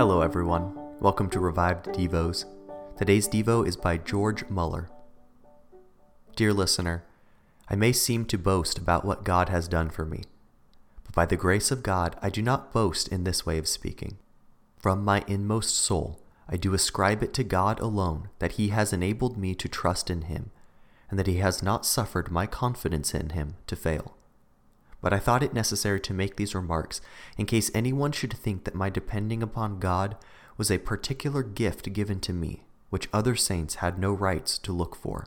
Hello, everyone. Welcome to Revived Devos. Today's Devo is by George Muller. Dear listener, I may seem to boast about what God has done for me, but by the grace of God, I do not boast in this way of speaking. From my inmost soul, I do ascribe it to God alone that He has enabled me to trust in Him, and that He has not suffered my confidence in Him to fail but I thought it necessary to make these remarks in case anyone should think that my depending upon God was a particular gift given to me, which other saints had no rights to look for,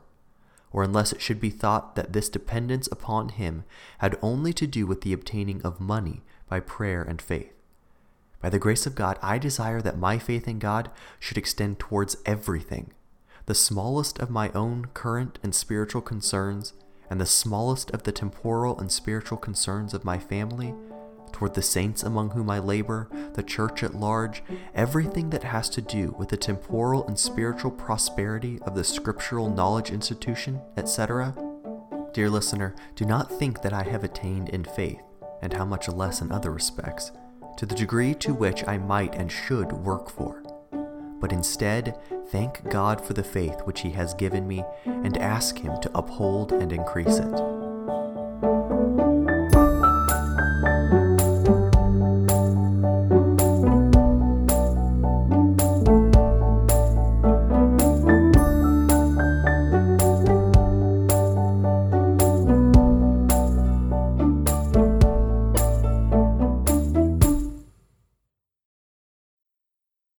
or unless it should be thought that this dependence upon Him had only to do with the obtaining of money by prayer and faith. By the grace of God, I desire that my faith in God should extend towards everything, the smallest of my own current and spiritual concerns and the smallest of the temporal and spiritual concerns of my family, toward the saints among whom I labor, the church at large, everything that has to do with the temporal and spiritual prosperity of the scriptural knowledge institution, etc. Dear listener, do not think that I have attained in faith, and how much less in other respects, to the degree to which I might and should work for but instead thank God for the faith which He has given me and ask Him to uphold and increase it.